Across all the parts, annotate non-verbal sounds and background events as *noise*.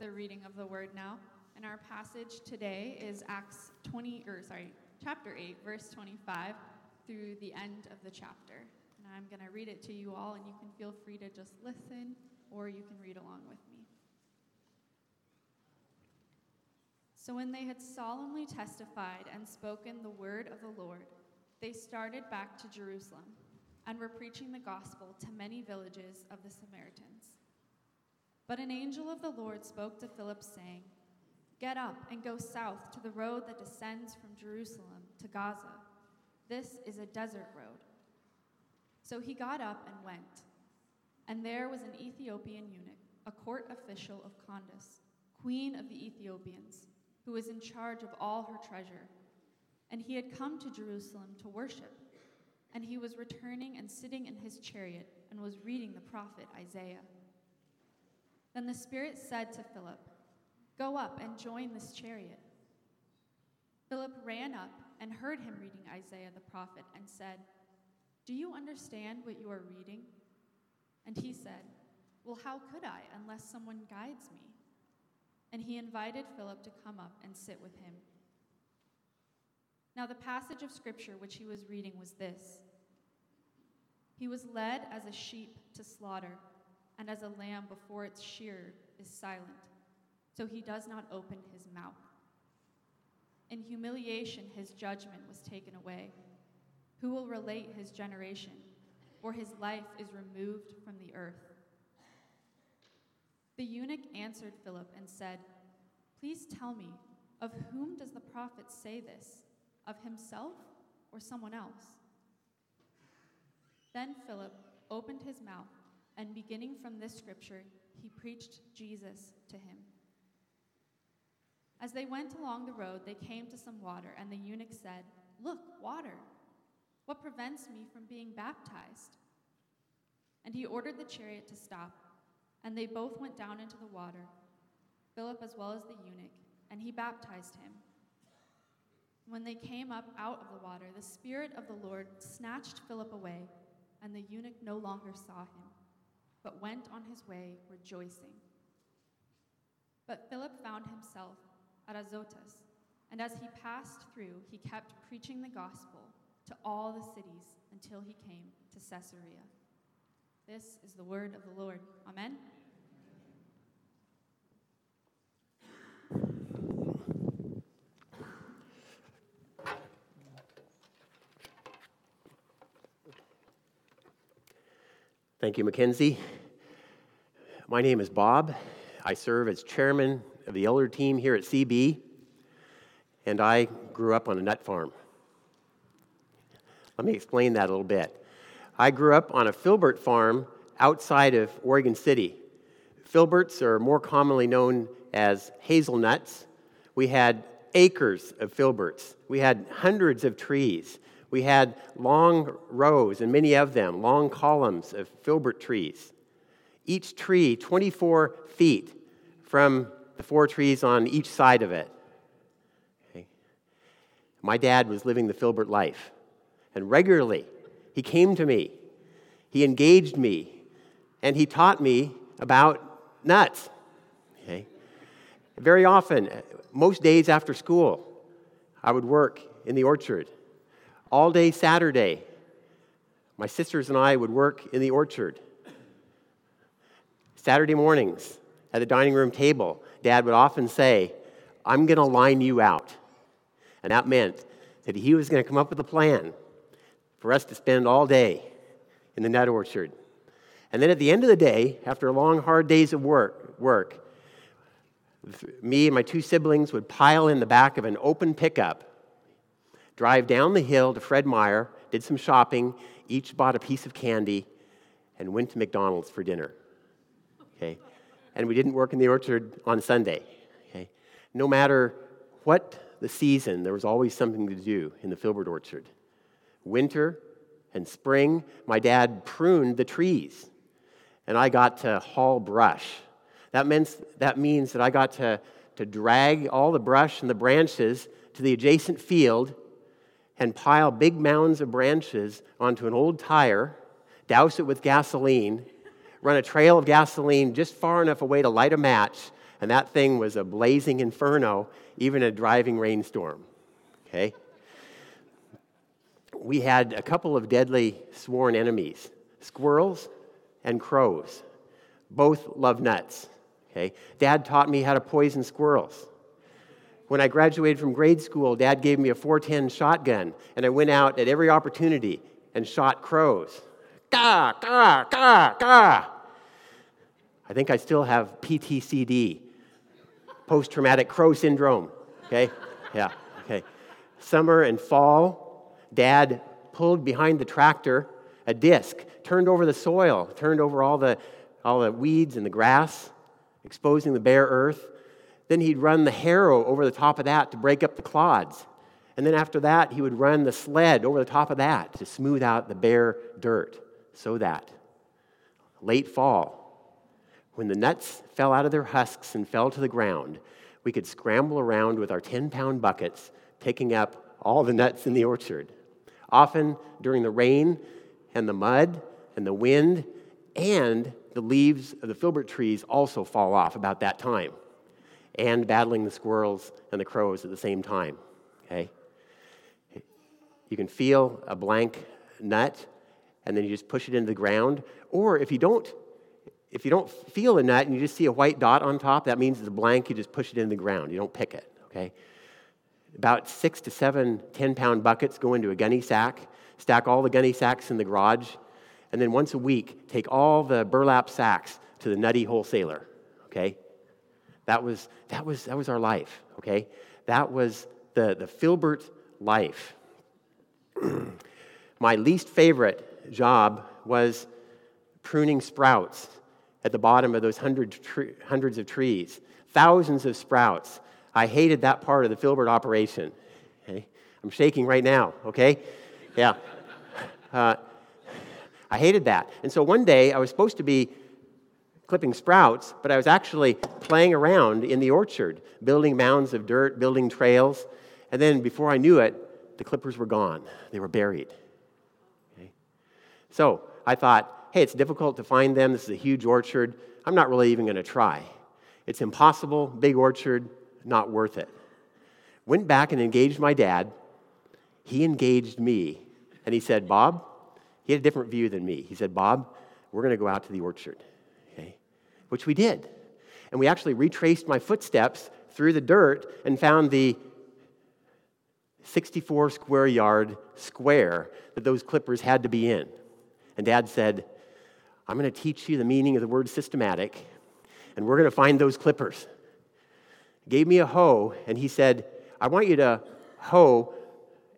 The reading of the word now. And our passage today is Acts 20 or sorry, chapter 8, verse 25 through the end of the chapter. And I'm going to read it to you all and you can feel free to just listen or you can read along with me. So when they had solemnly testified and spoken the word of the Lord, they started back to Jerusalem and were preaching the gospel to many villages of the Samaritans. But an angel of the Lord spoke to Philip, saying, Get up and go south to the road that descends from Jerusalem to Gaza. This is a desert road. So he got up and went. And there was an Ethiopian eunuch, a court official of Candace, queen of the Ethiopians, who was in charge of all her treasure. And he had come to Jerusalem to worship. And he was returning and sitting in his chariot and was reading the prophet Isaiah. Then the Spirit said to Philip, Go up and join this chariot. Philip ran up and heard him reading Isaiah the prophet and said, Do you understand what you are reading? And he said, Well, how could I unless someone guides me? And he invited Philip to come up and sit with him. Now, the passage of scripture which he was reading was this He was led as a sheep to slaughter and as a lamb before its shearer is silent, so he does not open his mouth. In humiliation, his judgment was taken away. Who will relate his generation? For his life is removed from the earth. The eunuch answered Philip and said, Please tell me, of whom does the prophet say this? Of himself or someone else? Then Philip opened his mouth and beginning from this scripture, he preached Jesus to him. As they went along the road, they came to some water, and the eunuch said, Look, water! What prevents me from being baptized? And he ordered the chariot to stop, and they both went down into the water, Philip as well as the eunuch, and he baptized him. When they came up out of the water, the Spirit of the Lord snatched Philip away, and the eunuch no longer saw him but went on his way rejoicing. But Philip found himself at Azotus, and as he passed through, he kept preaching the gospel to all the cities until he came to Caesarea. This is the word of the Lord. Amen. Thank you, Mackenzie. My name is Bob. I serve as chairman of the elder team here at CB, and I grew up on a nut farm. Let me explain that a little bit. I grew up on a filbert farm outside of Oregon City. Filberts are more commonly known as hazelnuts. We had acres of filberts. We had hundreds of trees. We had long rows, and many of them, long columns of filbert trees. Each tree 24 feet from the four trees on each side of it. Okay. My dad was living the filbert life, and regularly he came to me, he engaged me, and he taught me about nuts. Okay. Very often, most days after school, I would work in the orchard all day Saturday, my sisters and I would work in the orchard. Saturday mornings at the dining room table, Dad would often say, I'm going to line you out. And that meant that he was going to come up with a plan for us to spend all day in the nut orchard. And then at the end of the day, after long, hard days of work, work, me and my two siblings would pile in the back of an open pickup drive down the hill to Fred Meyer, did some shopping, each bought a piece of candy, and went to McDonald's for dinner. Okay? and we didn't work in the orchard on Sunday. Okay? No matter what the season, there was always something to do in the filbert orchard. Winter and spring, my dad pruned the trees, and I got to haul brush. That means that, means that I got to, to drag all the brush and the branches to the adjacent field and pile big mounds of branches onto an old tire, douse it with gasoline, run a trail of gasoline just far enough away to light a match, and that thing was a blazing inferno, even a driving rainstorm. Okay? We had a couple of deadly sworn enemies squirrels and crows. Both love nuts. Okay? Dad taught me how to poison squirrels. When I graduated from grade school, Dad gave me a 410 shotgun, and I went out at every opportunity and shot crows. Gah, gah, gah, gah. I think I still have PTCD, post traumatic crow syndrome. Okay? Yeah, okay. Summer and fall, Dad pulled behind the tractor a disc, turned over the soil, turned over all the, all the weeds and the grass, exposing the bare earth. Then he'd run the harrow over the top of that to break up the clods. And then after that, he would run the sled over the top of that to smooth out the bare dirt. So that late fall, when the nuts fell out of their husks and fell to the ground, we could scramble around with our 10 pound buckets, picking up all the nuts in the orchard. Often during the rain and the mud and the wind, and the leaves of the filbert trees also fall off about that time and battling the squirrels and the crows at the same time. Okay? You can feel a blank nut and then you just push it into the ground. Or if you don't, if you don't feel a nut and you just see a white dot on top, that means it's a blank, you just push it into the ground. You don't pick it, okay? About six to seven 10 pound buckets go into a gunny sack, stack all the gunny sacks in the garage, and then once a week, take all the burlap sacks to the nutty wholesaler, okay? That was, that was, that was our life, okay? That was the, the Filbert life. *clears throat* My least favorite job was pruning sprouts at the bottom of those hundred tre- hundreds of trees, thousands of sprouts. I hated that part of the filbert operation. Okay? I'm shaking right now, okay? Yeah. *laughs* Uh, I hated that. And so one day I was supposed to be clipping sprouts, but I was actually playing around in the orchard, building mounds of dirt, building trails. And then before I knew it, the clippers were gone. They were buried. Okay? So I thought, hey, it's difficult to find them. This is a huge orchard. I'm not really even going to try. It's impossible, big orchard, not worth it. Went back and engaged my dad. He engaged me, and he said, Bob, he had a different view than me. He said, Bob, we're going to go out to the orchard which we did. And we actually retraced my footsteps through the dirt and found the 64 square yard square that those clippers had to be in. And dad said, I'm going to teach you the meaning of the word systematic, and we're going to find those clippers. Gave me a hoe, and he said, I want you to hoe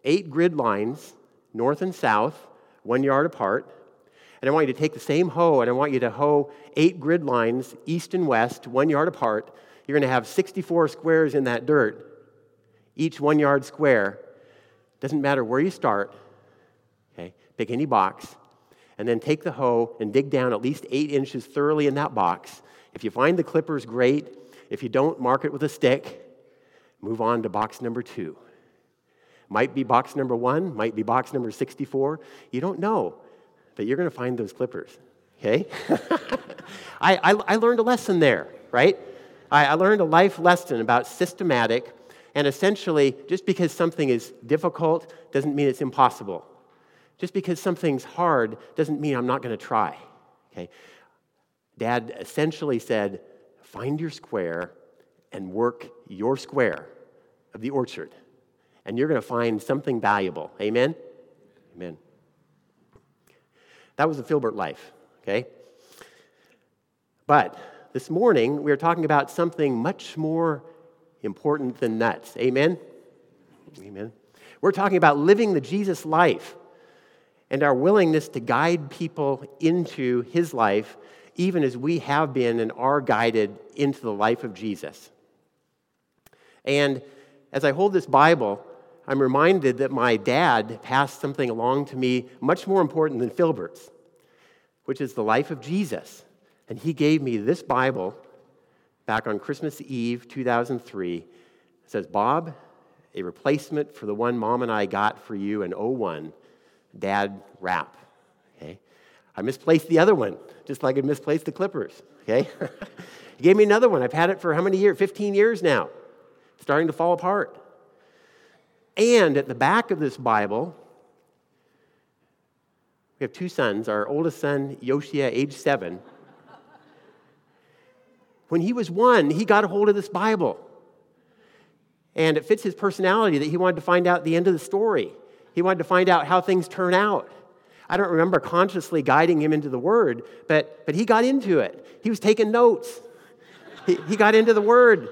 eight grid lines, north and south, one yard apart and I want you to take the same hoe and I want you to hoe eight grid lines, east and west, one yard apart. You're going to have 64 squares in that dirt, each one yard square. Doesn't matter where you start. Okay, pick any box, and then take the hoe and dig down at least eight inches thoroughly in that box. If you find the clippers, great. If you don't, mark it with a stick. Move on to box number two. Might be box number one, might be box number 64. You don't know but you're going to find those clippers, okay? *laughs* I, I, I, learned a lesson there, right? I, I learned a life lesson about systematic, and essentially, just because something is difficult doesn't mean it's impossible. Just because something's hard doesn't mean I'm not going to try, okay? Dad essentially said, find your square and work your square of the orchard, and you're going to find something valuable. Amen? Amen. That was the Filbert life, okay? But this morning, we are talking about something much more important than nuts. Amen? Amen. We're talking about living the Jesus life and our willingness to guide people into his life even as we have been and are guided into the life of Jesus. And as I hold this Bible, I'm reminded that my dad passed something along to me much more important than Filbert's, which is the life of Jesus. And he gave me this Bible back on Christmas Eve 2003. It says, Bob, a replacement for the one mom and I got for you in 01, Dad wrap. Okay? I misplaced the other one, just like I misplaced the clippers. Okay? *laughs* he gave me another one. I've had it for how many years? 15 years now. It's Starting to fall apart. And at the back of this Bible, we have two sons. Our oldest son, Yoshia, age seven. When he was one, he got a hold of this Bible. And it fits his personality that he wanted to find out the end of the story. He wanted to find out how things turn out. I don't remember consciously guiding him into the Word, but, but he got into it. He was taking notes. He, he got into the Word.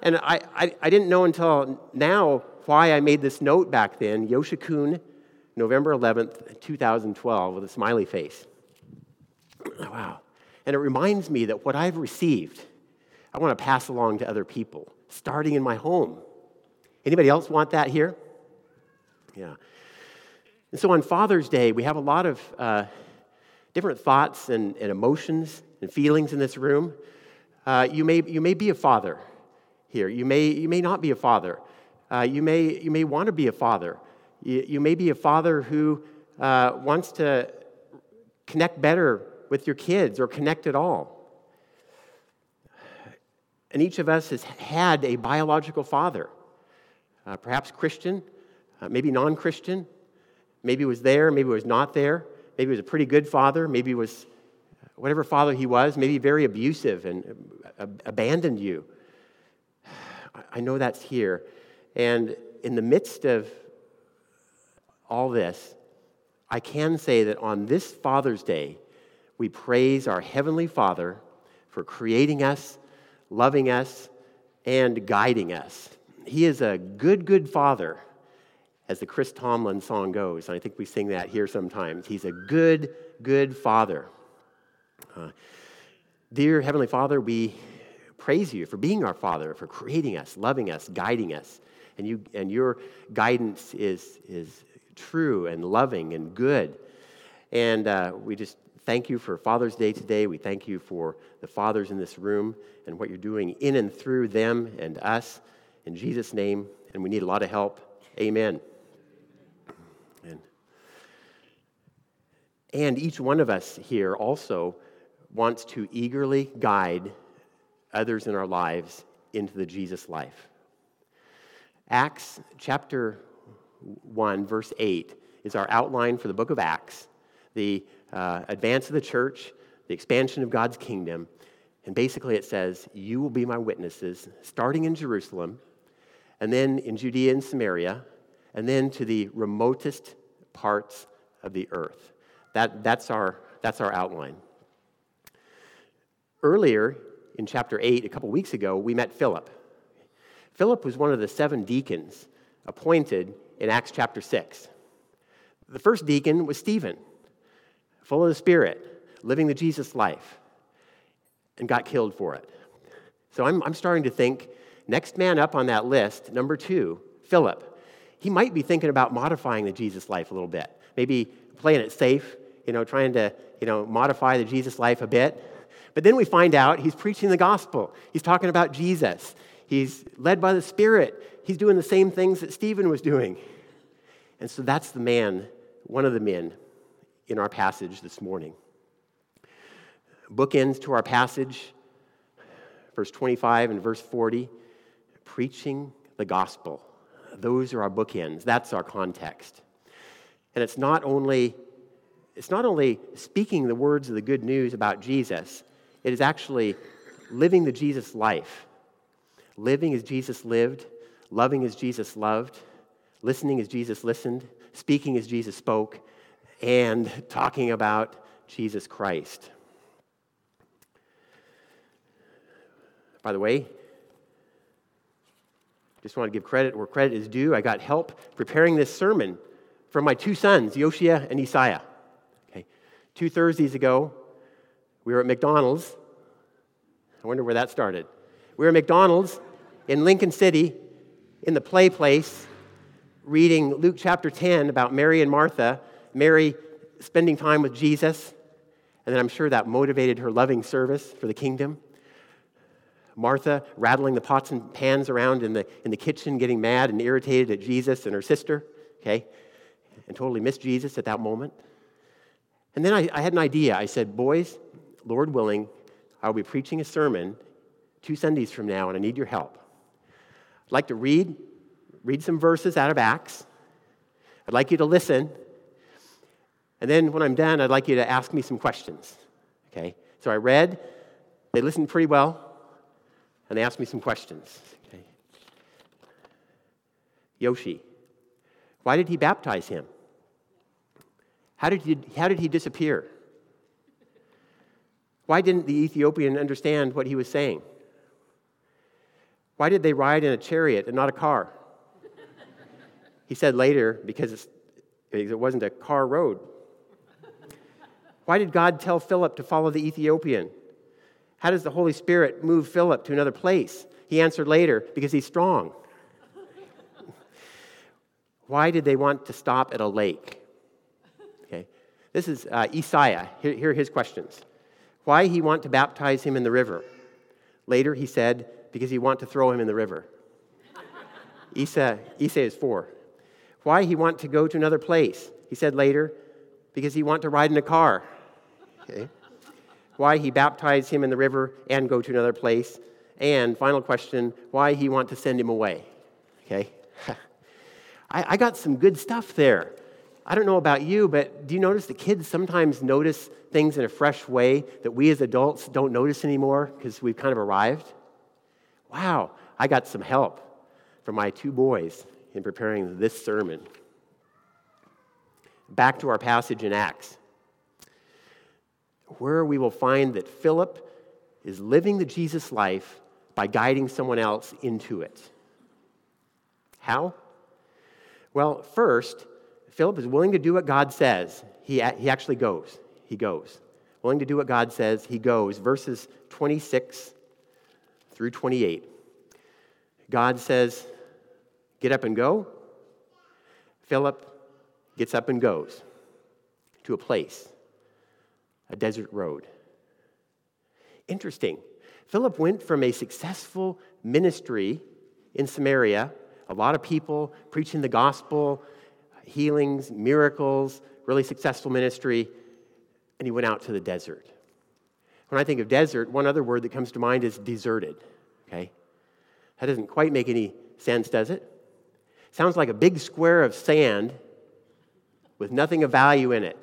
And I, I, I didn't know until now why I made this note back then Yoshikun, November 11th, 2012, with a smiley face. *clears throat* Wow. And it reminds me that what I've received, I want to pass along to other people, starting in my home. Anybody else want that here? Yeah. And so on Father's Day, we have a lot of uh, different thoughts and, and, emotions and feelings in this room. Uh, you, may, you may be a father here. You may, you may not be a father. Uh, you, may, you may want to be a father. You, you may be a father who uh, wants to connect better with your kids or connect at all. And each of us has had a biological father uh, perhaps Christian, uh, maybe non Christian, maybe was there, maybe was not there, maybe was a pretty good father, maybe was whatever father he was, maybe very abusive and abandoned you. I know that's here. And in the midst of all this, I can say that on this Father's Day, we praise our Heavenly Father for creating us, loving us, and guiding us. He is a good, good father, as the Chris Tomlin song goes. And I think we sing that here sometimes. He's a good, good father. Uh, dear Heavenly Father, we praise you for being our Father, for creating us, loving us, guiding us. And, you, and your guidance is, is true and loving and good. And uh, we just thank you for Father's Day today. We thank you for the fathers in this room and what you're doing in and through them and us in Jesus' name, and we need a lot of help. Amen. Amen. And each one of us here also wants to eagerly guide others in our lives into the Jesus life. Acts chapter 1, verse 8 is our outline for the book of Acts, the uh, advance of the church, the expansion of God's kingdom. And basically, it says, You will be my witnesses, starting in Jerusalem and then in Judea and Samaria, and then to the remotest parts of the earth. That, that's, our, that's our outline. Earlier in chapter 8, a couple weeks ago, we met Philip. Philip was one of the seven deacons appointed in Acts chapter 6. The first deacon was Stephen, full of the Spirit, living the Jesus life, and got killed for it. So I'm, I'm starting to think Next man up on that list, number two, Philip. He might be thinking about modifying the Jesus life a little bit, maybe playing it safe, you know, trying to, you know, modify the Jesus life a bit. But then we find out he's preaching the gospel. He's talking about Jesus. He's led by the Spirit. He's doing the same things that Stephen was doing. And so that's the man, one of the men in our passage this morning. Bookends to our passage, verse 25 and verse 40 preaching the gospel. Those are our bookends. That's our context. And it's not only it's not only speaking the words of the good news about Jesus, it is actually living the Jesus life. Living as Jesus lived, loving as Jesus loved, listening as Jesus listened, speaking as Jesus spoke, and talking about Jesus Christ. By the way, just want to give credit where credit is due. I got help preparing this sermon from my two sons, Yoshia and Isaiah. Okay. Two Thursdays ago, we we were at McDonald's. I wonder where that started. We were at McDonald's in Lincoln City in the play place reading Luke chapter 10 about Mary and Martha, Mary spending time with Jesus, and then I'm sure that motivated her loving service for the kingdom. Martha rattling the pots and pans around in the, in the kitchen, getting mad and irritated at Jesus and her sister, okay, and totally missed Jesus at that moment. And then I, I had an idea. I said, Boys, Lord willing, I'll be preaching a sermon two Sundays from now, and I need your help. I'd like to read, read some verses out of Acts. I'd like you to listen. And then when I'm done, I'd like you to ask me some questions. Okay? So I read, they listened pretty well, and they asked me some questions. Okay? Yoshi, why did he baptize him? How did he, how did he disappear? Why didn't the Ethiopian understand what he was saying? Why did they ride in a chariot and not a car? he said later, because it wasn't a car road. Why did God tell Philip to follow the Ethiopian? How does the Holy Spirit move Philip to another place? He answered later, because he's strong. Why did they want to stop at a lake? Okay, this is uh, Isaiah. Here, here are his questions. Why he want to baptize him in the river? Later he said, because he want to throw him in the river. Isa, Isa is four. Why he want to go to another place? He said later, because he want to ride in a car. Okay. Why he baptize him in the river and go to another place? And final question, why he want to send him away? Okay. *laughs* I, I got some good stuff there. I don't know about you, but do you notice the kids sometimes notice things in a fresh way that we as adults don't notice anymore because we've kind of arrived? Wow, I got some help from my two boys in preparing this sermon. Back to our passage in Acts, where we will find that Philip is living the Jesus life by guiding someone else into it. How? Well, first, Philip is willing to do what God says. He, he actually goes. He goes. Willing to do what God says, he goes. Verses 26 through 28. God says, Get up and go. Philip gets up and goes to a place, a desert road. Interesting. Philip went from a successful ministry in Samaria, a lot of people preaching the gospel, healings, miracles, really successful ministry, and he went out to the desert. When I think of desert, one other word that comes to mind is deserted. Okay? That doesn't quite make any sense, does it? Sounds like a big square of sand with nothing of value in it.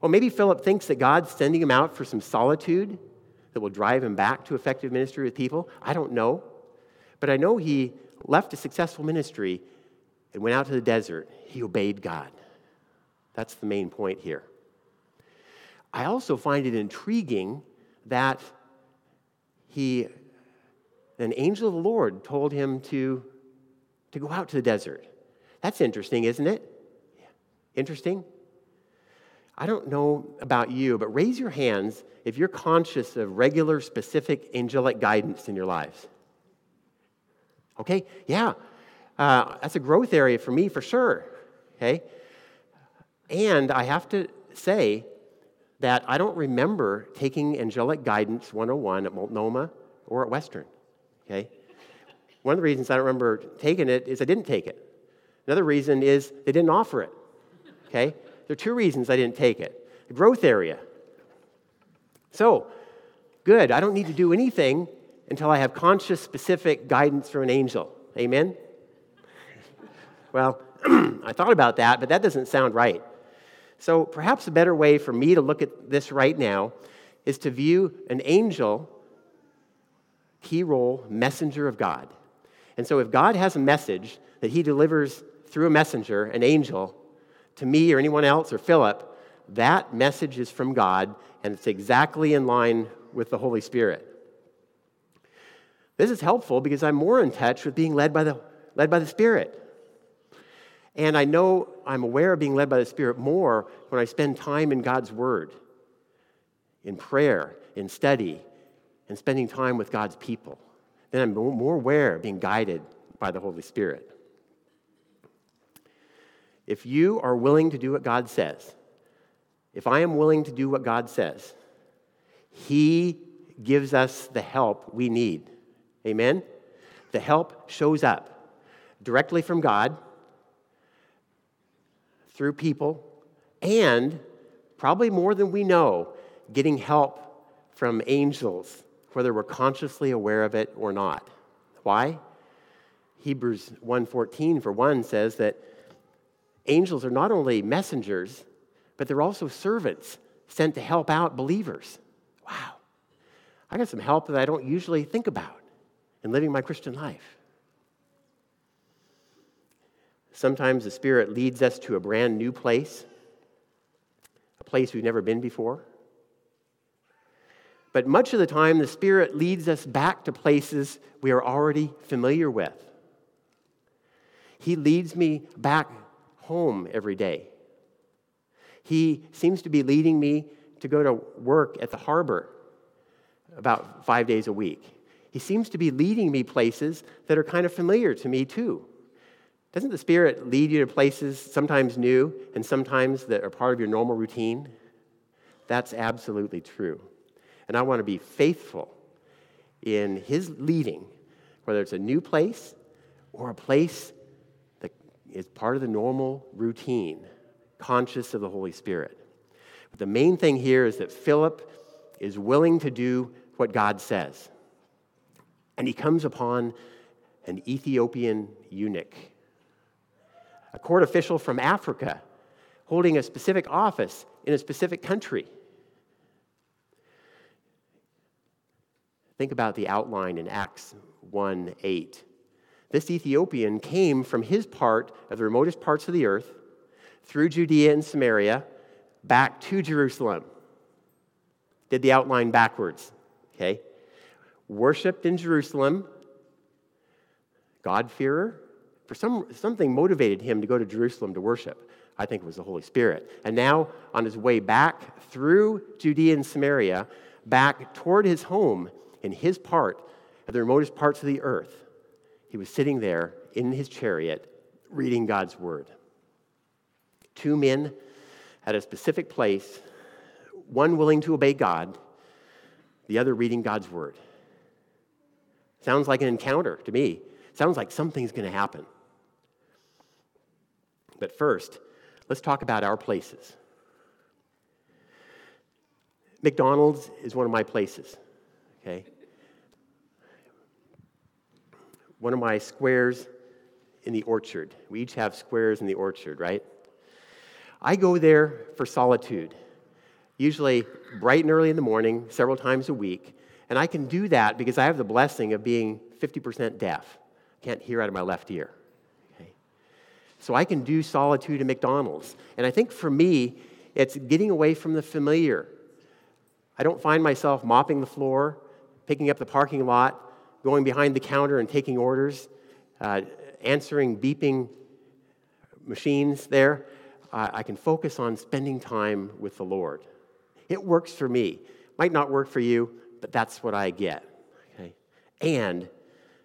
Well, maybe Philip thinks that God's sending him out for some solitude that will drive him back to effective ministry with people. I don't know. But I know he left a successful ministry and went out to the desert. He obeyed God. That's the main point here. I also find it intriguing that he, an angel of the Lord told him to, to go out to the desert. That's interesting, isn't it? Interesting? I don't know about you, but raise your hands if you're conscious of regular, specific angelic guidance in your lives. Okay? Yeah. Uh, that's a growth area for me for sure. Okay? And I have to say, that I don't remember taking Angelic Guidance 101 at Multnomah or at Western. Okay? One of the reasons I don't remember taking it is I didn't take it. Another reason is they didn't offer it. Okay? There are two reasons I didn't take it. The growth area. So, good. I don't need to do anything until I have conscious, specific guidance from an angel. Amen? Well, *clears throat* I thought about that, but that doesn't sound right. So perhaps a better way for me to look at this right now is to view an angel, key role, messenger of God. And so if God has a message that he delivers through a messenger, an angel, to me or anyone else or Philip, that message is from God and it's exactly in line with the Holy Spirit. This is helpful because I'm more in touch with being led by the, led by the Spirit. And I know I'm aware of being led by the Spirit more when I spend time in God's Word. in prayer, in study, and spending time with God's people, then I'm more aware of being guided by the Holy Spirit. If you are willing to do what God says, if I am willing to do what God says, He gives us the help we need. Amen? The help shows up directly from God, through people, and probably more than we know, getting help from angels, whether we're consciously aware of it or not. Why? Hebrews 1:14 for one says that angels are not only messengers, but they're also servants sent to help out believers. Wow. I got some help that I don't usually think about in living my Christian life. Sometimes the Spirit leads us to a brand new place, a place we've never been before. But much of the time, the Spirit leads us back to places we are already familiar with. He leads me back home every day. He seems to be leading me to go to work at the harbor about five days a week. He seems to be leading me places that are kind of familiar to me, too. Doesn't the Spirit lead you to places sometimes new and sometimes that are part of your normal routine? That's absolutely true. And I want to be faithful in His leading, whether it's a new place or a place that is part of the normal routine, conscious of the Holy Spirit. But the main thing here is that Philip is willing to do what God says. And he comes upon an Ethiopian eunuch, a court official from Africa, holding a specific office in a specific country. Think about the outline in Acts 1 8. This Ethiopian came from his part of the remotest parts of the earth through Judea and Samaria back to Jerusalem. Did the outline backwards, okay? Worshipped in Jerusalem, God-fearer. For some, something motivated him to go to Jerusalem to worship. I think it was the Holy Spirit. And now, on his way back through Judea and Samaria, back toward his home in his part of the remotest parts of the earth, he was sitting there in his chariot reading God's word. Two men at a specific place, one willing to obey God, the other reading God's word. Sounds like an encounter to me. Sounds like something's going to happen. But first, let's talk about our places. McDonald's is one of my places, okay? one of my squares in the orchard. We each have squares in the orchard, right? I go there for solitude, usually bright and early in the morning, several times a week. And I can do that because I have the blessing of being 50% deaf. Can't hear out of my left ear. So I can do solitude at McDonald's. And I think for me, it's getting away from the familiar. I don't find myself mopping the floor, picking up the parking lot, going behind the counter and taking orders, uh, answering beeping machines there, I can focus on spending time with the Lord. It works for me. Might not work for you, but that's what I get. Okay? And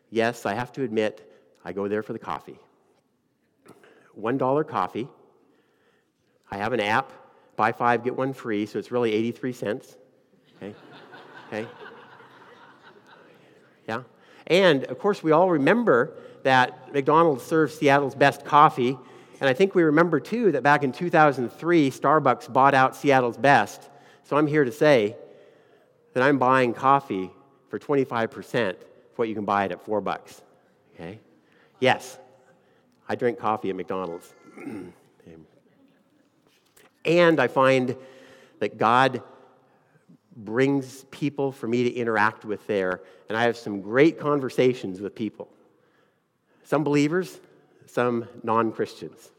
yes, I have to admit, I go there for the coffee. $1 coffee. I have an app, buy five, get one free, so it's really 83 cents. Okay? Okay? Yeah? And of course, we all remember that McDonald's serves Seattle's best coffee. And I think we remember too that back in 2003, Starbucks bought out Seattle's best. So I'm here to say that I'm buying coffee for 25% of what you can buy it at four bucks. Okay? Yes, I drink coffee at McDonald's. and I find that God brings people for me to interact with there. And I have some great conversations with people some believers, some non Christians.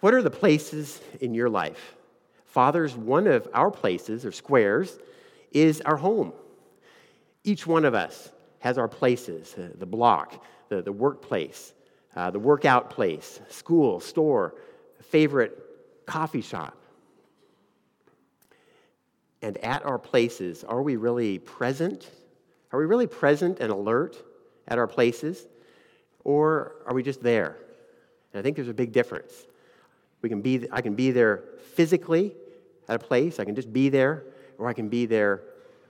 What are the places in your life? Fathers, one of our places or squares is our home. Each one of us has our places uh, the block, the, the workplace, uh, the workout place, school, store, favorite coffee shop. and at our places, are we really present? Are we really present and alert at our places? Or are we just there? And I think there's a big difference. We can be, I can be there physically at a place, I can just be there, or I can be there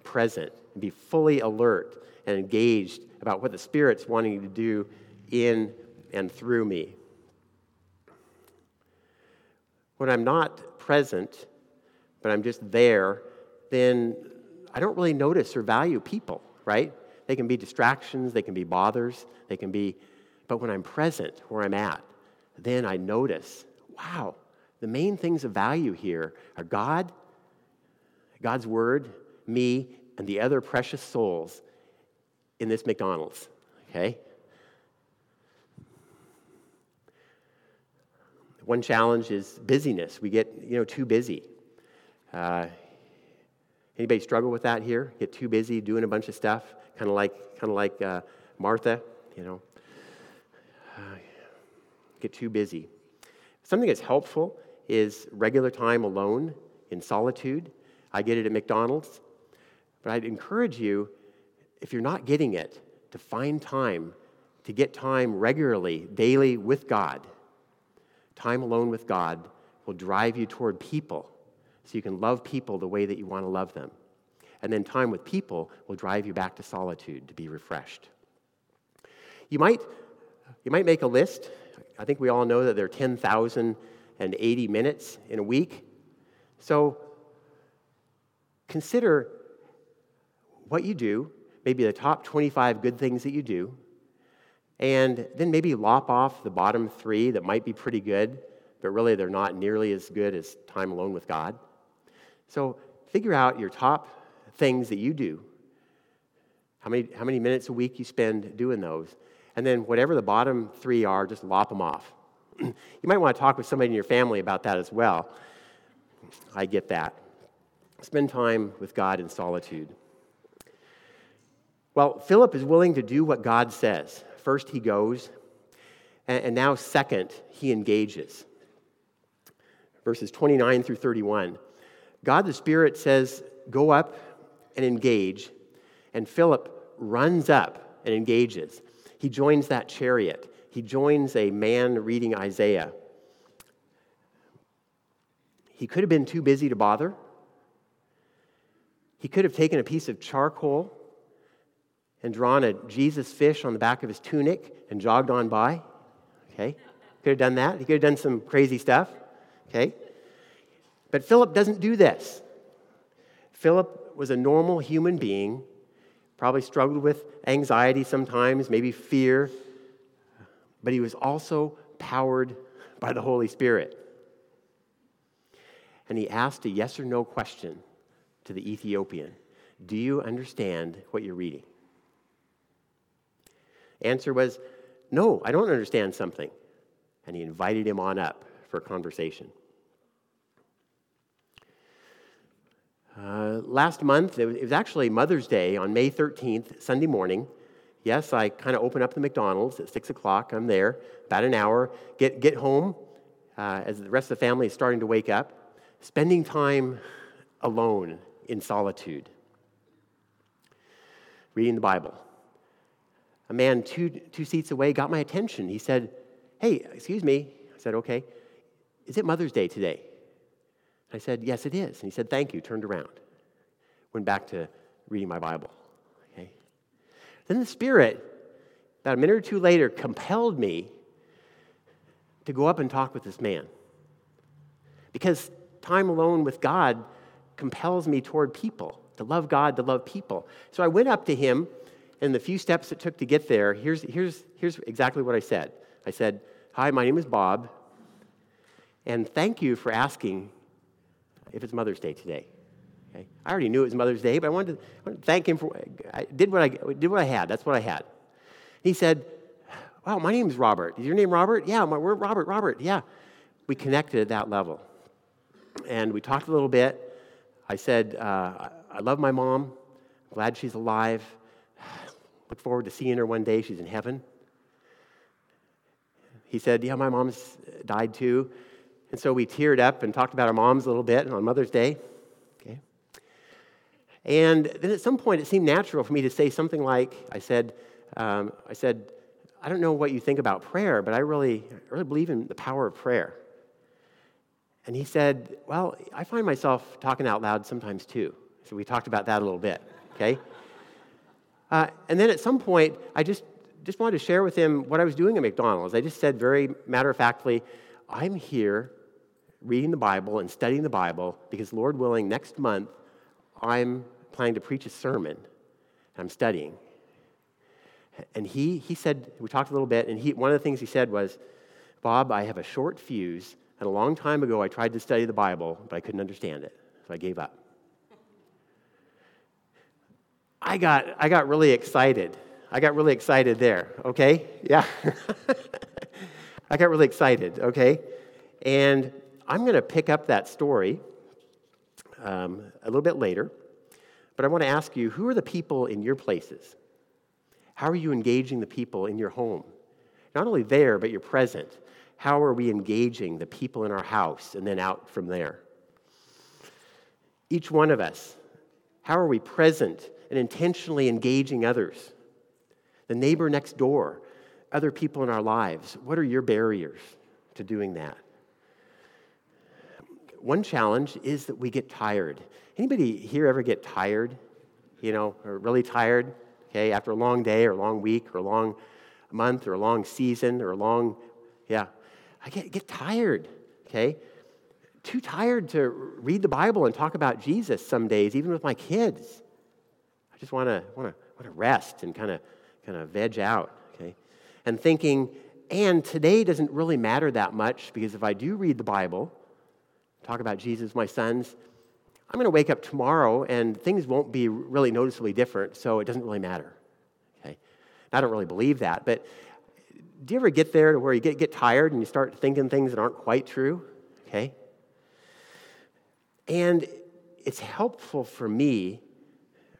present and be fully alert and engaged about what the Spirit's wanting to do in and through me. When I'm not present, but I'm just there, then I don't really notice or value people, right? They can be distractions, they can be bothers, they can be, but when I'm present where I'm at, then I notice, wow, the main things of value here are God, God's Word, me, and the other precious souls in this McDonald's, okay? One challenge is busyness. We get, you know, too busy. Uh, anybody struggle with that here? Get too busy doing a bunch of stuff, kind of like, kind of like uh, Martha, you know. Uh, get too busy. Something that's helpful is regular time alone in solitude. I get it at McDonald's. But I'd encourage you, if you're not getting it, to find time, to get time regularly, daily with God time alone with God will drive you toward people so you can love people the way that you want to love them. And then time with people will drive you back to solitude to be refreshed. You might, you might make a list. I think we all know that there are 10,080 minutes in a week. So consider what you do, maybe the top 25 good things that you do, and then maybe lop off the bottom three that might be pretty good, but really they're not nearly as good as time alone with God. So figure out your top things that you do, how many, how many minutes a week you spend doing those, and then whatever the bottom three are, just lop them off. *clears throat* you might want to talk with somebody in your family about that as well. I get that. Spend time with God in solitude. Well, Philip is willing to do what God says. First, he goes, and now, second, he engages. Verses 29 through 31. God the Spirit says, Go up and engage, and Philip runs up and engages. He joins that chariot, he joins a man reading Isaiah. He could have been too busy to bother. He could have taken a piece of charcoal and drawn a Jesus fish on the back of his tunic and jogged on by. Okay? Could have done that. He could have done some crazy stuff. Okay? But Philip doesn't do this. Philip was a normal human being, probably struggled with anxiety sometimes, maybe fear, but he was also powered by the Holy Spirit. And he asked a yes or no question to the Ethiopian Do you understand what you're reading? Answer was, No, I don't understand something. And he invited him on up for conversation. Uh, last month, it was, it was actually Mother's Day on May 13th, Sunday morning. Yes, I kind of open up the McDonald's at 6 o'clock. I'm there, about an hour. Get, get home uh, as the rest of the family is starting to wake up, spending time alone in solitude, reading the Bible a man two, two seats away got my attention. He said, Hey, excuse me. I said, Okay. Is it Mother's Day today? I said, Yes, it is. And he said, Thank you. Turned around. Went back to reading my Bible. Okay. Then the Spirit, about a minute or two later, compelled me to go up and talk with this man. Because time alone with God compels me toward people, to love God, to love people. So I went up to him and the few steps it took to get there, here's, here's, here's exactly what I said. I said, Hi, my name is Bob, and thank you for asking if it's Mother's Day today. Okay? I already knew it was Mother's Day, but I wanted to, I wanted to thank him for I did what I did what I had. That's what I had. He said, "Wow, my name is Robert. Is your name Robert? Yeah, my, we're Robert. Robert. Yeah." We connected at that level, and we talked a little bit. I said, uh, "I love my mom. glad she's alive. Look forward to seeing her one day. She's in heaven. He said, Yeah, my mom's died too. And so we teared up and talked about our moms a little bit on Mother's Day. Okay. And then at some point, it seemed natural for me to say something like, I said, um, I said, I don't know what you think about prayer, but I really, I really believe in the power of prayer. And he said, Well, I find myself talking out loud sometimes too. So we talked about that a little bit, okay? Uh, and then at some point, I just, just wanted to share with him what I was doing at McDonald's. I just said very matter of factly, I'm here reading the Bible and studying the Bible because, Lord willing, next month I'm planning to preach a sermon. and I'm studying. And he, he said, we talked a little bit, and he, one of the things he said was, Bob, I have a short fuse, and a long time ago I tried to study the Bible, but I couldn't understand it, so I gave up. I got, I got really excited. I got really excited there, okay? Yeah. *laughs* I got really excited, okay? And I'm going to pick up that story um, a little bit later, but I want to ask you who are the people in your places? How are you engaging the people in your home? Not only there, but your present. How are we engaging the people in our house and then out from there? Each one of us, how are we present and intentionally engaging others? The neighbor next door, other people in our lives. What are your barriers to doing that? one challenge is that we get tired. Anybody here ever get tired? You know, or really tired? Okay, after a long day or a long week or a long month or a long season or a long, yeah. I get, get tired, okay? Too tired to read the Bible and talk about Jesus some days, even with my kids. I just want to want to want to rest and kind of kind of veg out, okay? And thinking, and today doesn't really matter that much because if I do read the Bible, talk about Jesus, my sons, I'm going to wake up tomorrow and things won't be really noticeably different, so it doesn't really matter. Okay? I don't really believe that, but do you ever get there to where you get, get tired and you start thinking things that aren't quite true? Okay? And it's helpful for me,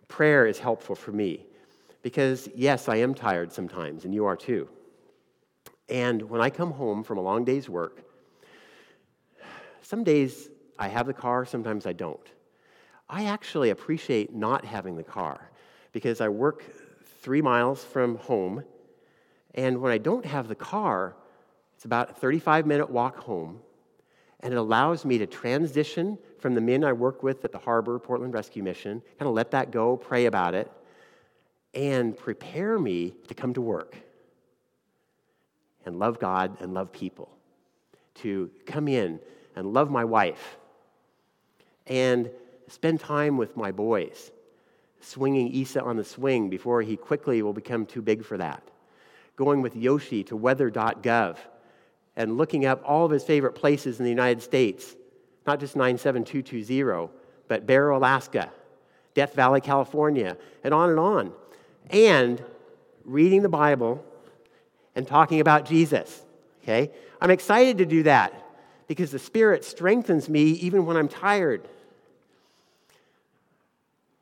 prayer is helpful for me, because yes, I am tired sometimes, and you are too. And when I come home from a long day's work, some days I have the car, sometimes I don't. I actually appreciate not having the car because I work three miles from home, and when I don't have the car, it's about a 35 minute walk home, and it allows me to transition from the men I work with at the Harbor Portland Rescue Mission, kind of let that go, pray about it, and prepare me to come to work and love God and love people, to come in and love my wife and spend time with my boys, swinging Isa on the swing before he quickly will become too big for that, going with Yoshi to weather.gov and looking up all of his favorite places in the United States, not just 97220, but Barrow, Alaska, Death Valley, California, and on and on. And reading the Bible and talking about Jesus. Okay? I'm excited to do that because the Spirit strengthens me even when I'm tired.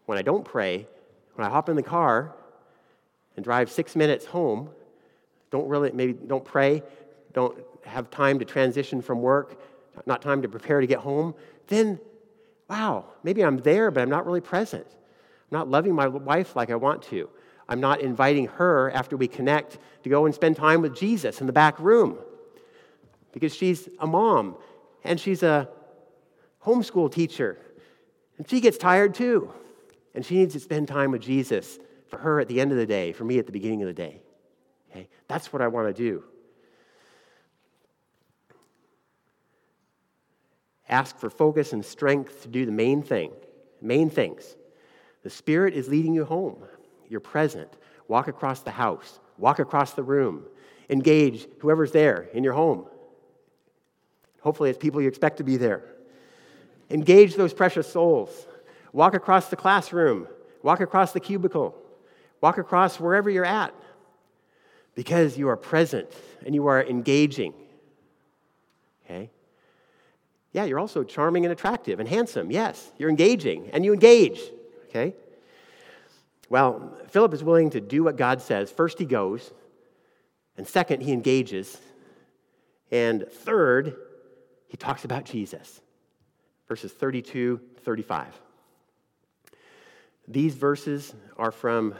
When I don't pray, when I hop in the car and drive six minutes home, don't really, maybe don't pray, don't have time to transition from work, not time to prepare to get home, then, wow, maybe I'm there, but I'm not really present. I'm not loving my wife like I want to. I'm not inviting her after we connect to go and spend time with Jesus in the back room because she's a mom and she's a homeschool teacher. And she gets tired too. And she needs to spend time with Jesus for her at the end of the day, for me at the beginning of the day. Okay? That's what I want to do. Ask for focus and strength to do the main thing, main things. The Spirit is leading you home. You're present. Walk across the house, walk across the room, engage whoever's there in your home. Hopefully, it's people you expect to be there. Engage those precious souls. Walk across the classroom, walk across the cubicle, walk across wherever you're at because you are present and you are engaging. Okay? Yeah, you're also charming and attractive and handsome. Yes, you're engaging and you engage. Okay? Well, Philip is willing to do what God says. First, he goes, and second, he engages, and third, he talks about Jesus. Verses 32, 35. These verses are from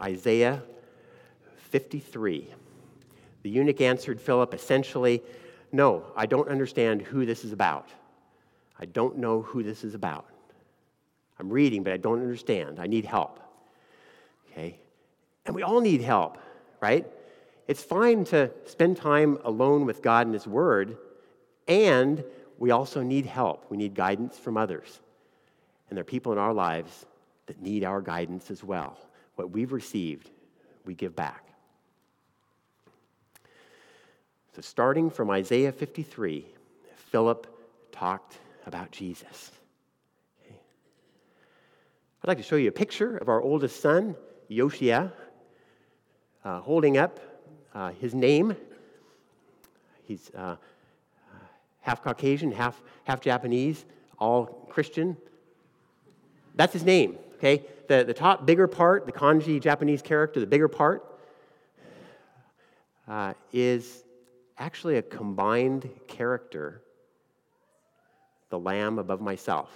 Isaiah 53. The eunuch answered Philip essentially, No, I don't understand who this is about. I don't know who this is about. I'm reading, but I don't understand. I need help. Okay? And we all need help, right? It's fine to spend time alone with God and His Word, and we also need help. We need guidance from others. And there are people in our lives that need our guidance as well. What we've received, we give back. So, starting from Isaiah 53, Philip talked about Jesus. Okay. I'd like to show you a picture of our oldest son, Yoshia, uh, holding up uh, his name. He's uh, half Caucasian, half, half Japanese, all Christian. That's his name, okay? The, the top bigger part, the kanji Japanese character, the bigger part, uh, is actually a combined character the lamb above myself.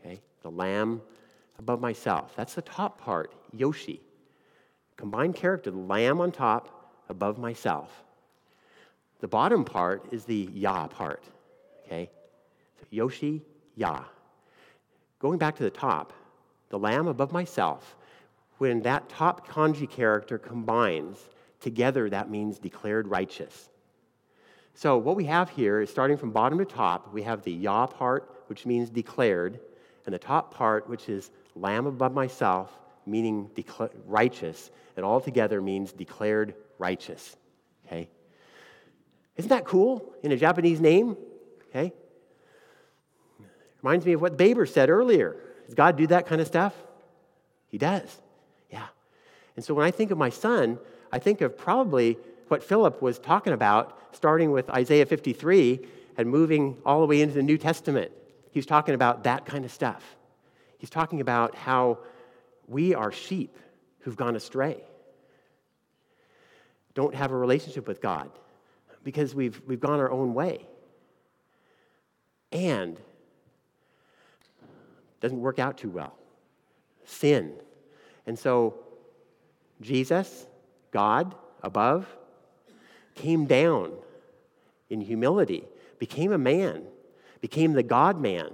Okay? The lamb above myself. That's the top part, Yoshi. Combined character, the lamb on top, above myself. The bottom part is the Ya part. Okay? So Yoshi, Ya. Going back to the top, the lamb above myself, when that top kanji character combines, together that means declared righteous. So, what we have here is starting from bottom to top, we have the Yah part, which means declared, and the top part, which is Lamb above myself, meaning decla- righteous, and all together means declared righteous. Okay? Isn't that cool in a Japanese name? Okay? Reminds me of what Baber said earlier. Does God do that kind of stuff? He does. Yeah. And so when I think of my son, I think of probably what Philip was talking about, starting with Isaiah 53 and moving all the way into the New Testament. He's talking about that kind of stuff. He's talking about how we are sheep who've gone astray, don't have a relationship with God because we've, we've gone our own way. And doesn't work out too well. Sin. And so, Jesus, God above, came down in humility, became a man, became the God man,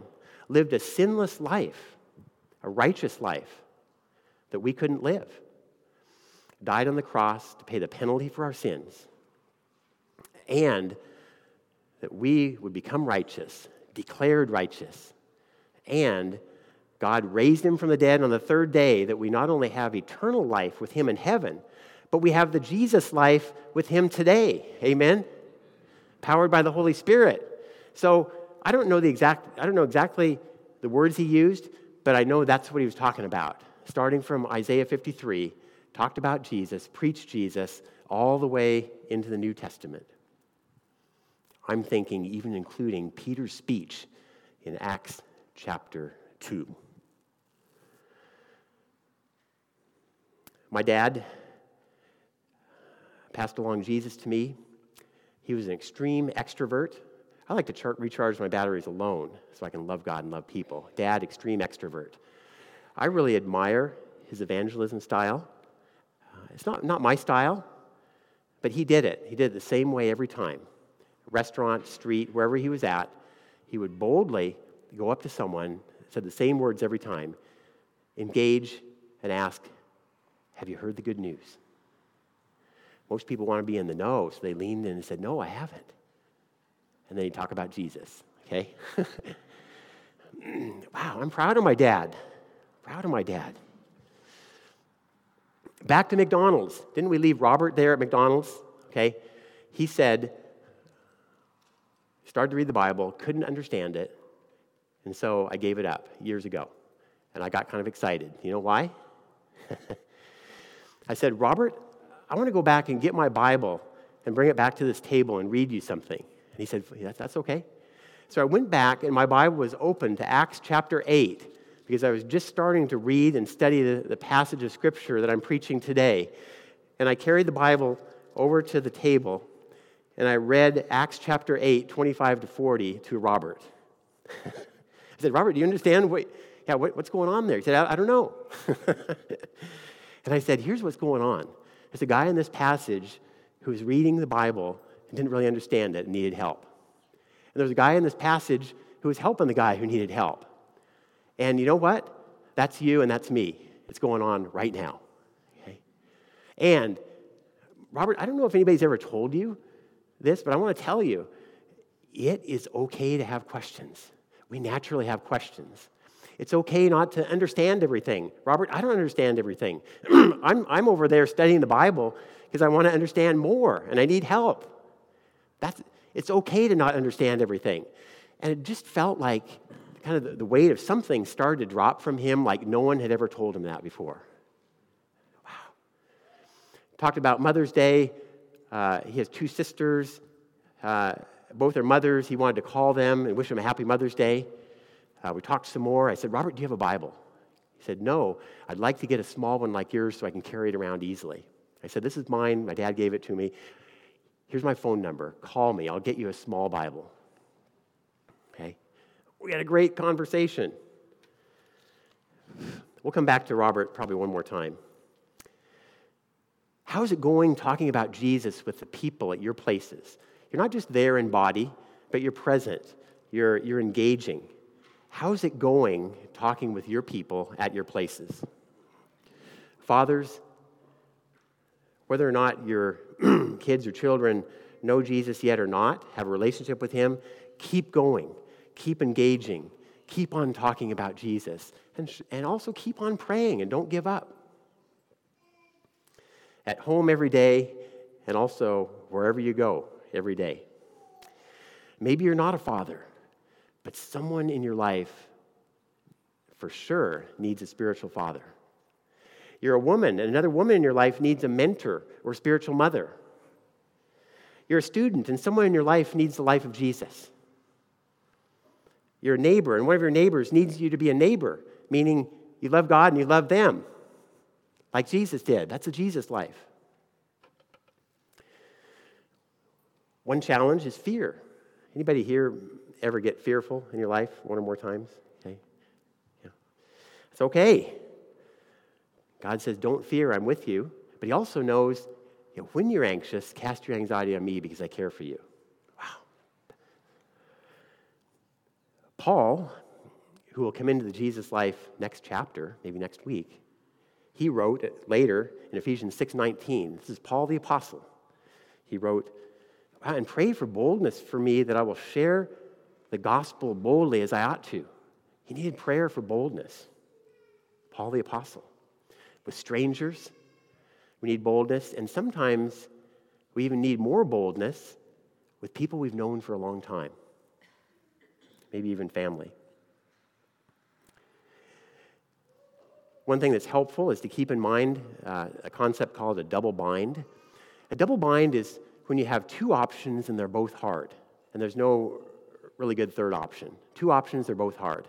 lived a sinless life, a righteous life that we couldn't live, died on the cross to pay the penalty for our sins, and that we would become righteous, declared righteous, and God raised him from the dead on the third day that we not only have eternal life with him in heaven, but we have the Jesus life with him today. Amen? Powered by the Holy Spirit. So I don't know the exact, I don't know exactly the words he used, but I know that's what he was talking about. Starting from Isaiah 53, talked about Jesus, preached Jesus, all the way into the New Testament. I'm thinking, even including Peter's speech in Acts chapter 2. My dad passed along Jesus to me. He was an extreme extrovert. I like to char- recharge my batteries alone so I can love God and love people. Dad, extreme extrovert. I really admire his evangelism style. Uh, it's not, not my style, but he did it. He did it the same way every time. Restaurant, street, wherever he was at, he would boldly go up to someone, said the same words every time, engage and ask, Have you heard the good news? Most people want to be in the know, so they leaned in and said, No, I haven't. And then you talk about Jesus, okay? *laughs* wow, I'm proud of my dad. Proud of my dad. Back to McDonald's. Didn't we leave Robert there at McDonald's? Okay. He said, started to read the Bible, couldn't understand it, and so I gave it up years ago. And I got kind of excited. You know why? *laughs* I said, Robert, I want to go back and get my Bible and bring it back to this table and read you something. And he said, that's, okay. So I went back, and my Bible was open to Acts chapter 8 because I was just starting to read and study the, the passage of Scripture that I'm preaching today. And I carried the Bible over to the table, and I read Acts chapter 8, 25 to 40 to Robert. *laughs* I said, Robert, do you understand what Yeah, what, what's going on there? He said, I, I don't know. *laughs* and I said, Here's what's going on. There's a guy in this passage who was reading the Bible and didn't really understand it and needed help. And there's a guy in this passage who was helping the guy who needed help. And you know what? That's you and that's me. It's going on right now. Okay? And Robert, I don't know if anybody's ever told you this, but I want to tell you it is okay to have questions. We naturally have questions. It's okay not to understand everything. Robert, I don't understand everything. *clears throat* I'm, I'm over there studying the Bible because I want to understand more and I need help. That's, it's okay to not understand everything. And it just felt like kind of the, the weight of something started to drop from him like no one had ever told him that before. Wow. Talked about Mother's Day. Uh, he has two sisters. Uh, both are mothers. He wanted to call them and wish them a happy Mother's Day. Uh, we talked some more. I said, Robert, do you have a Bible? He said, No, I'd like to get a small one like yours so I can carry it around easily. I said, This is mine. My dad gave it to me. Here's my phone number. Call me. I'll get you a small Bible. Okay? We had a great conversation. We'll come back to Robert probably one more time. How's it going talking about Jesus with the people at your places? You're not just there in body, but you're present, you're, you're engaging. How's it going talking with your people at your places? Fathers, whether or not your *clears throat* kids or children know Jesus yet or not, have a relationship with Him, keep going, keep engaging, keep on talking about Jesus, and, and also keep on praying and don't give up. At home every day, and also wherever you go, every day. Maybe you're not a father, but someone in your life for sure needs a spiritual father. You're a woman, and another woman in your life needs a mentor or spiritual mother. You're a student, and someone in your life needs the life of Jesus. You're a neighbor, and one of your neighbors needs you to be a neighbor, meaning you love God and you love them, like Jesus did. That's a Jesus life. One challenge is fear. Anybody here ever get fearful in your life one or more times? Okay. Yeah. It's okay. God says, Don't fear, I'm with you. But He also knows you know, when you're anxious, cast your anxiety on me because I care for you. Wow. Paul, who will come into the Jesus life next chapter, maybe next week, he wrote later in Ephesians 6:19. This is Paul the apostle. He wrote, and pray for boldness for me that I will share the gospel boldly as I ought to. He needed prayer for boldness. Paul the Apostle. With strangers, we need boldness, and sometimes we even need more boldness with people we've known for a long time, maybe even family. One thing that's helpful is to keep in mind uh, a concept called a double bind. A double bind is when you have two options and they're both hard, and there's no really good third option. Two options, they're both hard.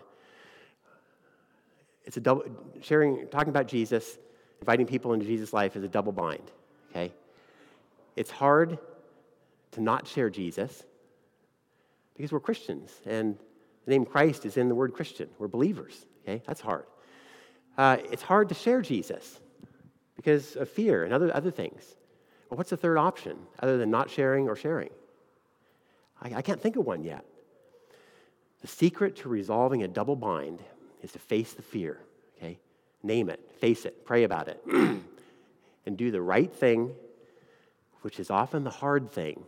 It's a double, sharing, talking about Jesus, inviting people into Jesus' life is a double bind, okay? It's hard to not share Jesus because we're Christians, and the name Christ is in the word Christian. We're believers, okay? That's hard. Uh, it's hard to share Jesus because of fear and other, other things. Well, what's the third option other than not sharing or sharing? I, I can't think of one yet. The secret to resolving a double bind is to face the fear, okay? Name it, face it, pray about it, *clears throat* and do the right thing, which is often the hard thing,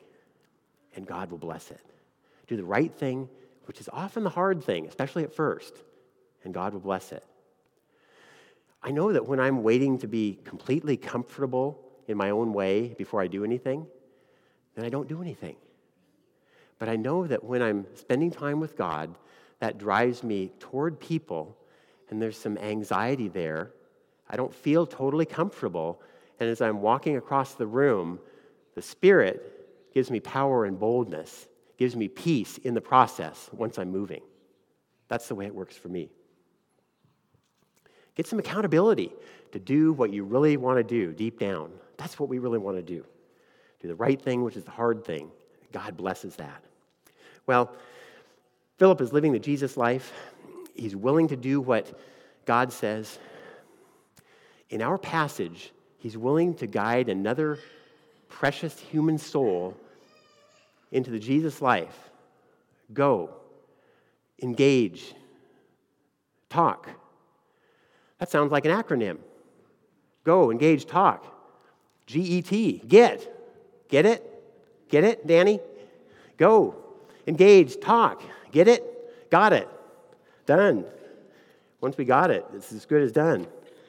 and God will bless it. Do the right thing, which is often the hard thing, especially at first, and God will bless it. I know that when I'm waiting to be completely comfortable in my own way before I do anything, then I don't do anything. But I know that when I'm spending time with God, that drives me toward people, and there's some anxiety there. I don't feel totally comfortable. And as I'm walking across the room, the Spirit gives me power and boldness, gives me peace in the process once I'm moving. That's the way it works for me. Get some accountability to do what you really want to do deep down. That's what we really want to do. Do the right thing, which is the hard thing. God blesses that. Well, Philip is living the Jesus life. he's willing to do what God says. In our passage, he's willing to guide another precious human soul into the Jesus life. Go, engage, talk. That sounds like an acronym. Go, engage, talk. G E T, get. Get it? Get it, Danny? Go, engage, talk. Get it? Got it. Done. Once we got it, it's as good as done.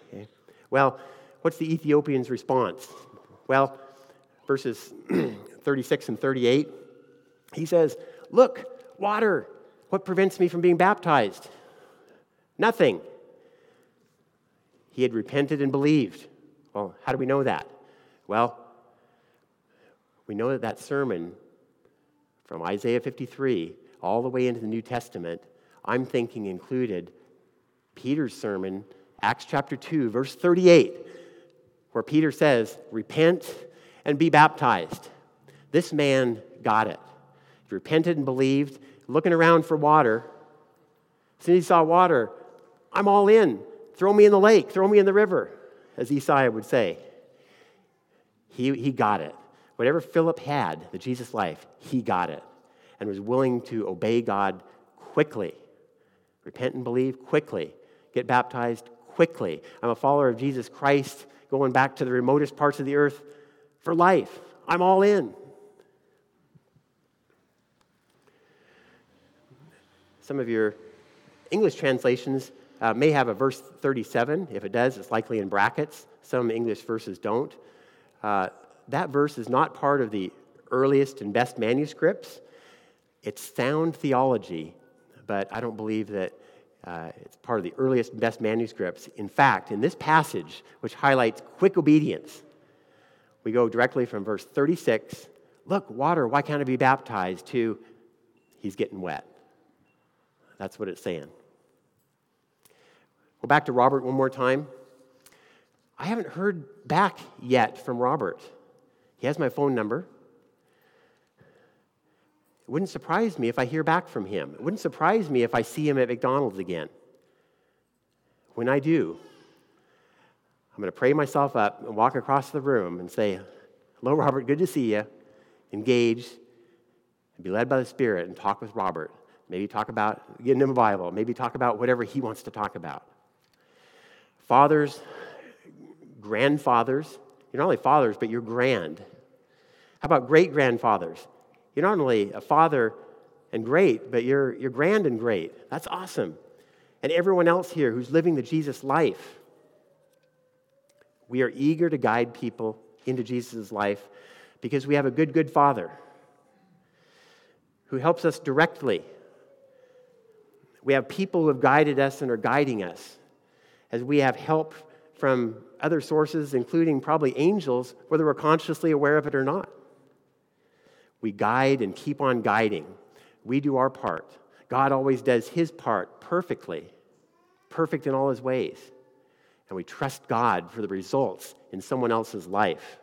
Okay. Well, what's the Ethiopian's response? Well, verses *clears throat* 36 and 38, he says, Look, water. What prevents me from being baptized? Nothing. He had repented and believed. Well, how do we know that? Well, we know that that sermon from Isaiah 53 all the way into the New Testament, I'm thinking included Peter's sermon, Acts chapter 2, verse 38, where Peter says, Repent and be baptized. This man got it. He repented and believed, looking around for water. As soon as he saw water, I'm all in. Throw me in the lake, throw me in the river, as Isaiah would say. He, he got it. Whatever Philip had, the Jesus life, he got it and was willing to obey God quickly. Repent and believe quickly. Get baptized quickly. I'm a follower of Jesus Christ, going back to the remotest parts of the earth for life. I'm all in. Some of your English translations uh, may have a verse 37. If it does, it's likely in brackets. Some English verses don't. Uh, that verse is not part of the earliest and best manuscripts. It's sound theology, but I don't believe that uh, it's part of the earliest and best manuscripts. In fact, in this passage, which highlights quick obedience, we go directly from verse 36 look, water, why can't I be baptized? to he's getting wet. That's what it's saying. Go back to Robert one more time. I haven't heard back yet from Robert. He has my phone number. It wouldn't surprise me if I hear back from him. It wouldn't surprise me if I see him at McDonald's again. When I do, I'm going to pray myself up and walk across the room and say, Hello, Robert, good to see you. Engage and be led by the Spirit and talk with Robert. Maybe talk about getting him a Bible. Maybe talk about whatever he wants to talk about. Fathers, grandfathers, you're not only fathers, but you're grand. How about great grandfathers? You're not only a father and great, but you're, you're grand and great. That's awesome. And everyone else here who's living the Jesus life. We are eager to guide people into Jesus' life because we have a good, good father who helps us directly. We have people who have guided us and are guiding us as we have help from other sources, including probably angels, whether we're consciously aware of it or not. We guide and keep on guiding. We do our part. God always does his part perfectly, perfect in all his ways. And we trust God for the results in someone else's life.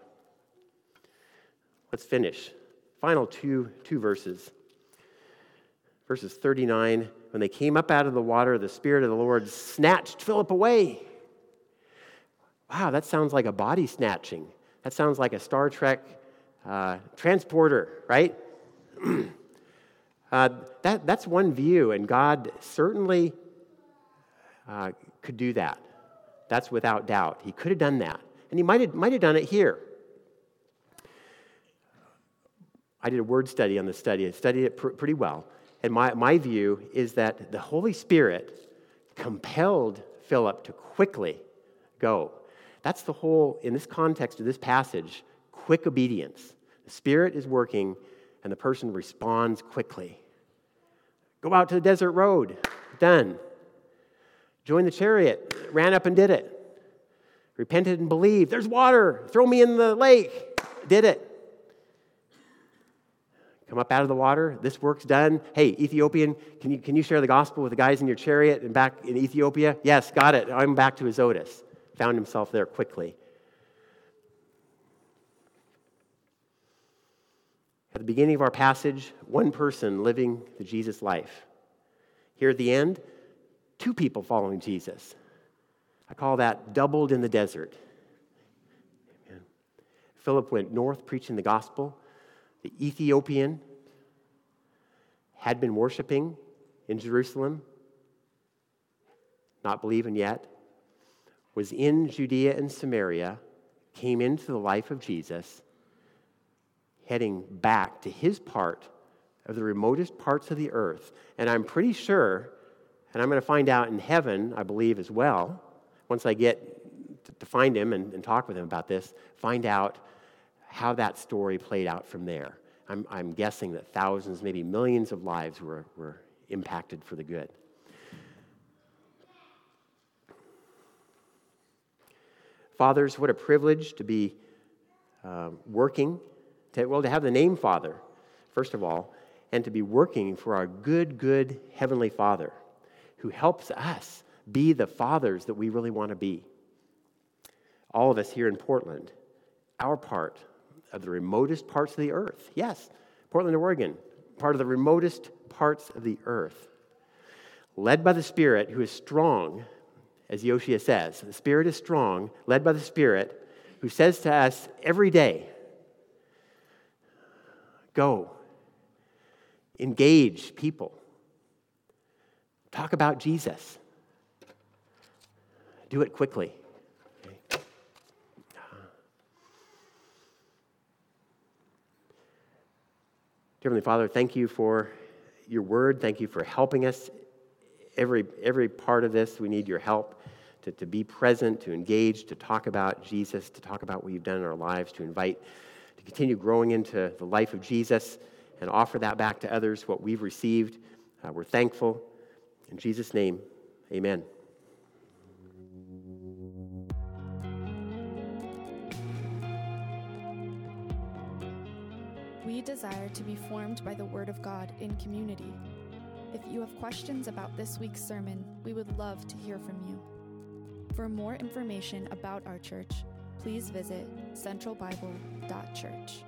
Let's finish. Final two, two verses. Verses 39 When they came up out of the water, the Spirit of the Lord snatched Philip away wow, that sounds like a body snatching. That sounds like a Star Trek uh, transporter, right? *clears throat* uh, that, that's one view, and God certainly uh, could do that. That's without doubt. He could have done that. And he might have, might have done it here. I did a word study on the study. I studied it pr- pretty well. And my, my view is that the Holy Spirit compelled Philip to quickly go. That's the whole, in this context of this passage, quick obedience. The Spirit is working and the person responds quickly. Go out to the desert road. Done. Join the chariot. Ran up and did it. Repented and believed. There's water. Throw me in the lake. Did it. Come up out of the water. This work's done. Hey, Ethiopian, can you, can you share the gospel with the guys in your chariot and back in Ethiopia? Yes, got it. I'm back to Azotus found himself there quickly. At the beginning of our passage, one person living the Jesus life. Here at the end, two people following Jesus. I call that doubled in the desert. Amen. Philip went north preaching the gospel. The Ethiopian had been worshiping in Jerusalem, not believing yet, was in Judea and Samaria, came into the life of Jesus, heading back to his part of the remotest parts of the earth. And I'm pretty sure, and I'm going to find out in heaven, I believe as well, once I get to find him and, and talk with him about this, find out how that story played out from there. I'm, I'm guessing that thousands, maybe millions of lives were, were impacted for the good. Fathers, what a privilege to be uh, working, to, well, to have the name Father, first of all, and to be working for our good, good Heavenly Father who helps us be the fathers that we really want to be. All of us here in Portland, our part of the remotest parts of the earth. Yes, Portland, Oregon, part of the remotest parts of the earth. Led by the Spirit, who is strong, as Yoshia says. The Spirit is strong, led by the Spirit, who says to us every day, Go, engage people, talk about Jesus. Do it quickly. Heavenly Father, thank you for your word. Thank you for helping us. Every, every part of this, we need your help to, to be present, to engage, to talk about Jesus, to talk about what you've done in our lives, to invite, to continue growing into the life of Jesus and offer that back to others, what we've received. Uh, we're thankful. In Jesus' name, amen. We desire to be formed by the Word of God in community. If you have questions about this week's sermon, we would love to hear from you. For more information about our church, please visit centralbible.church.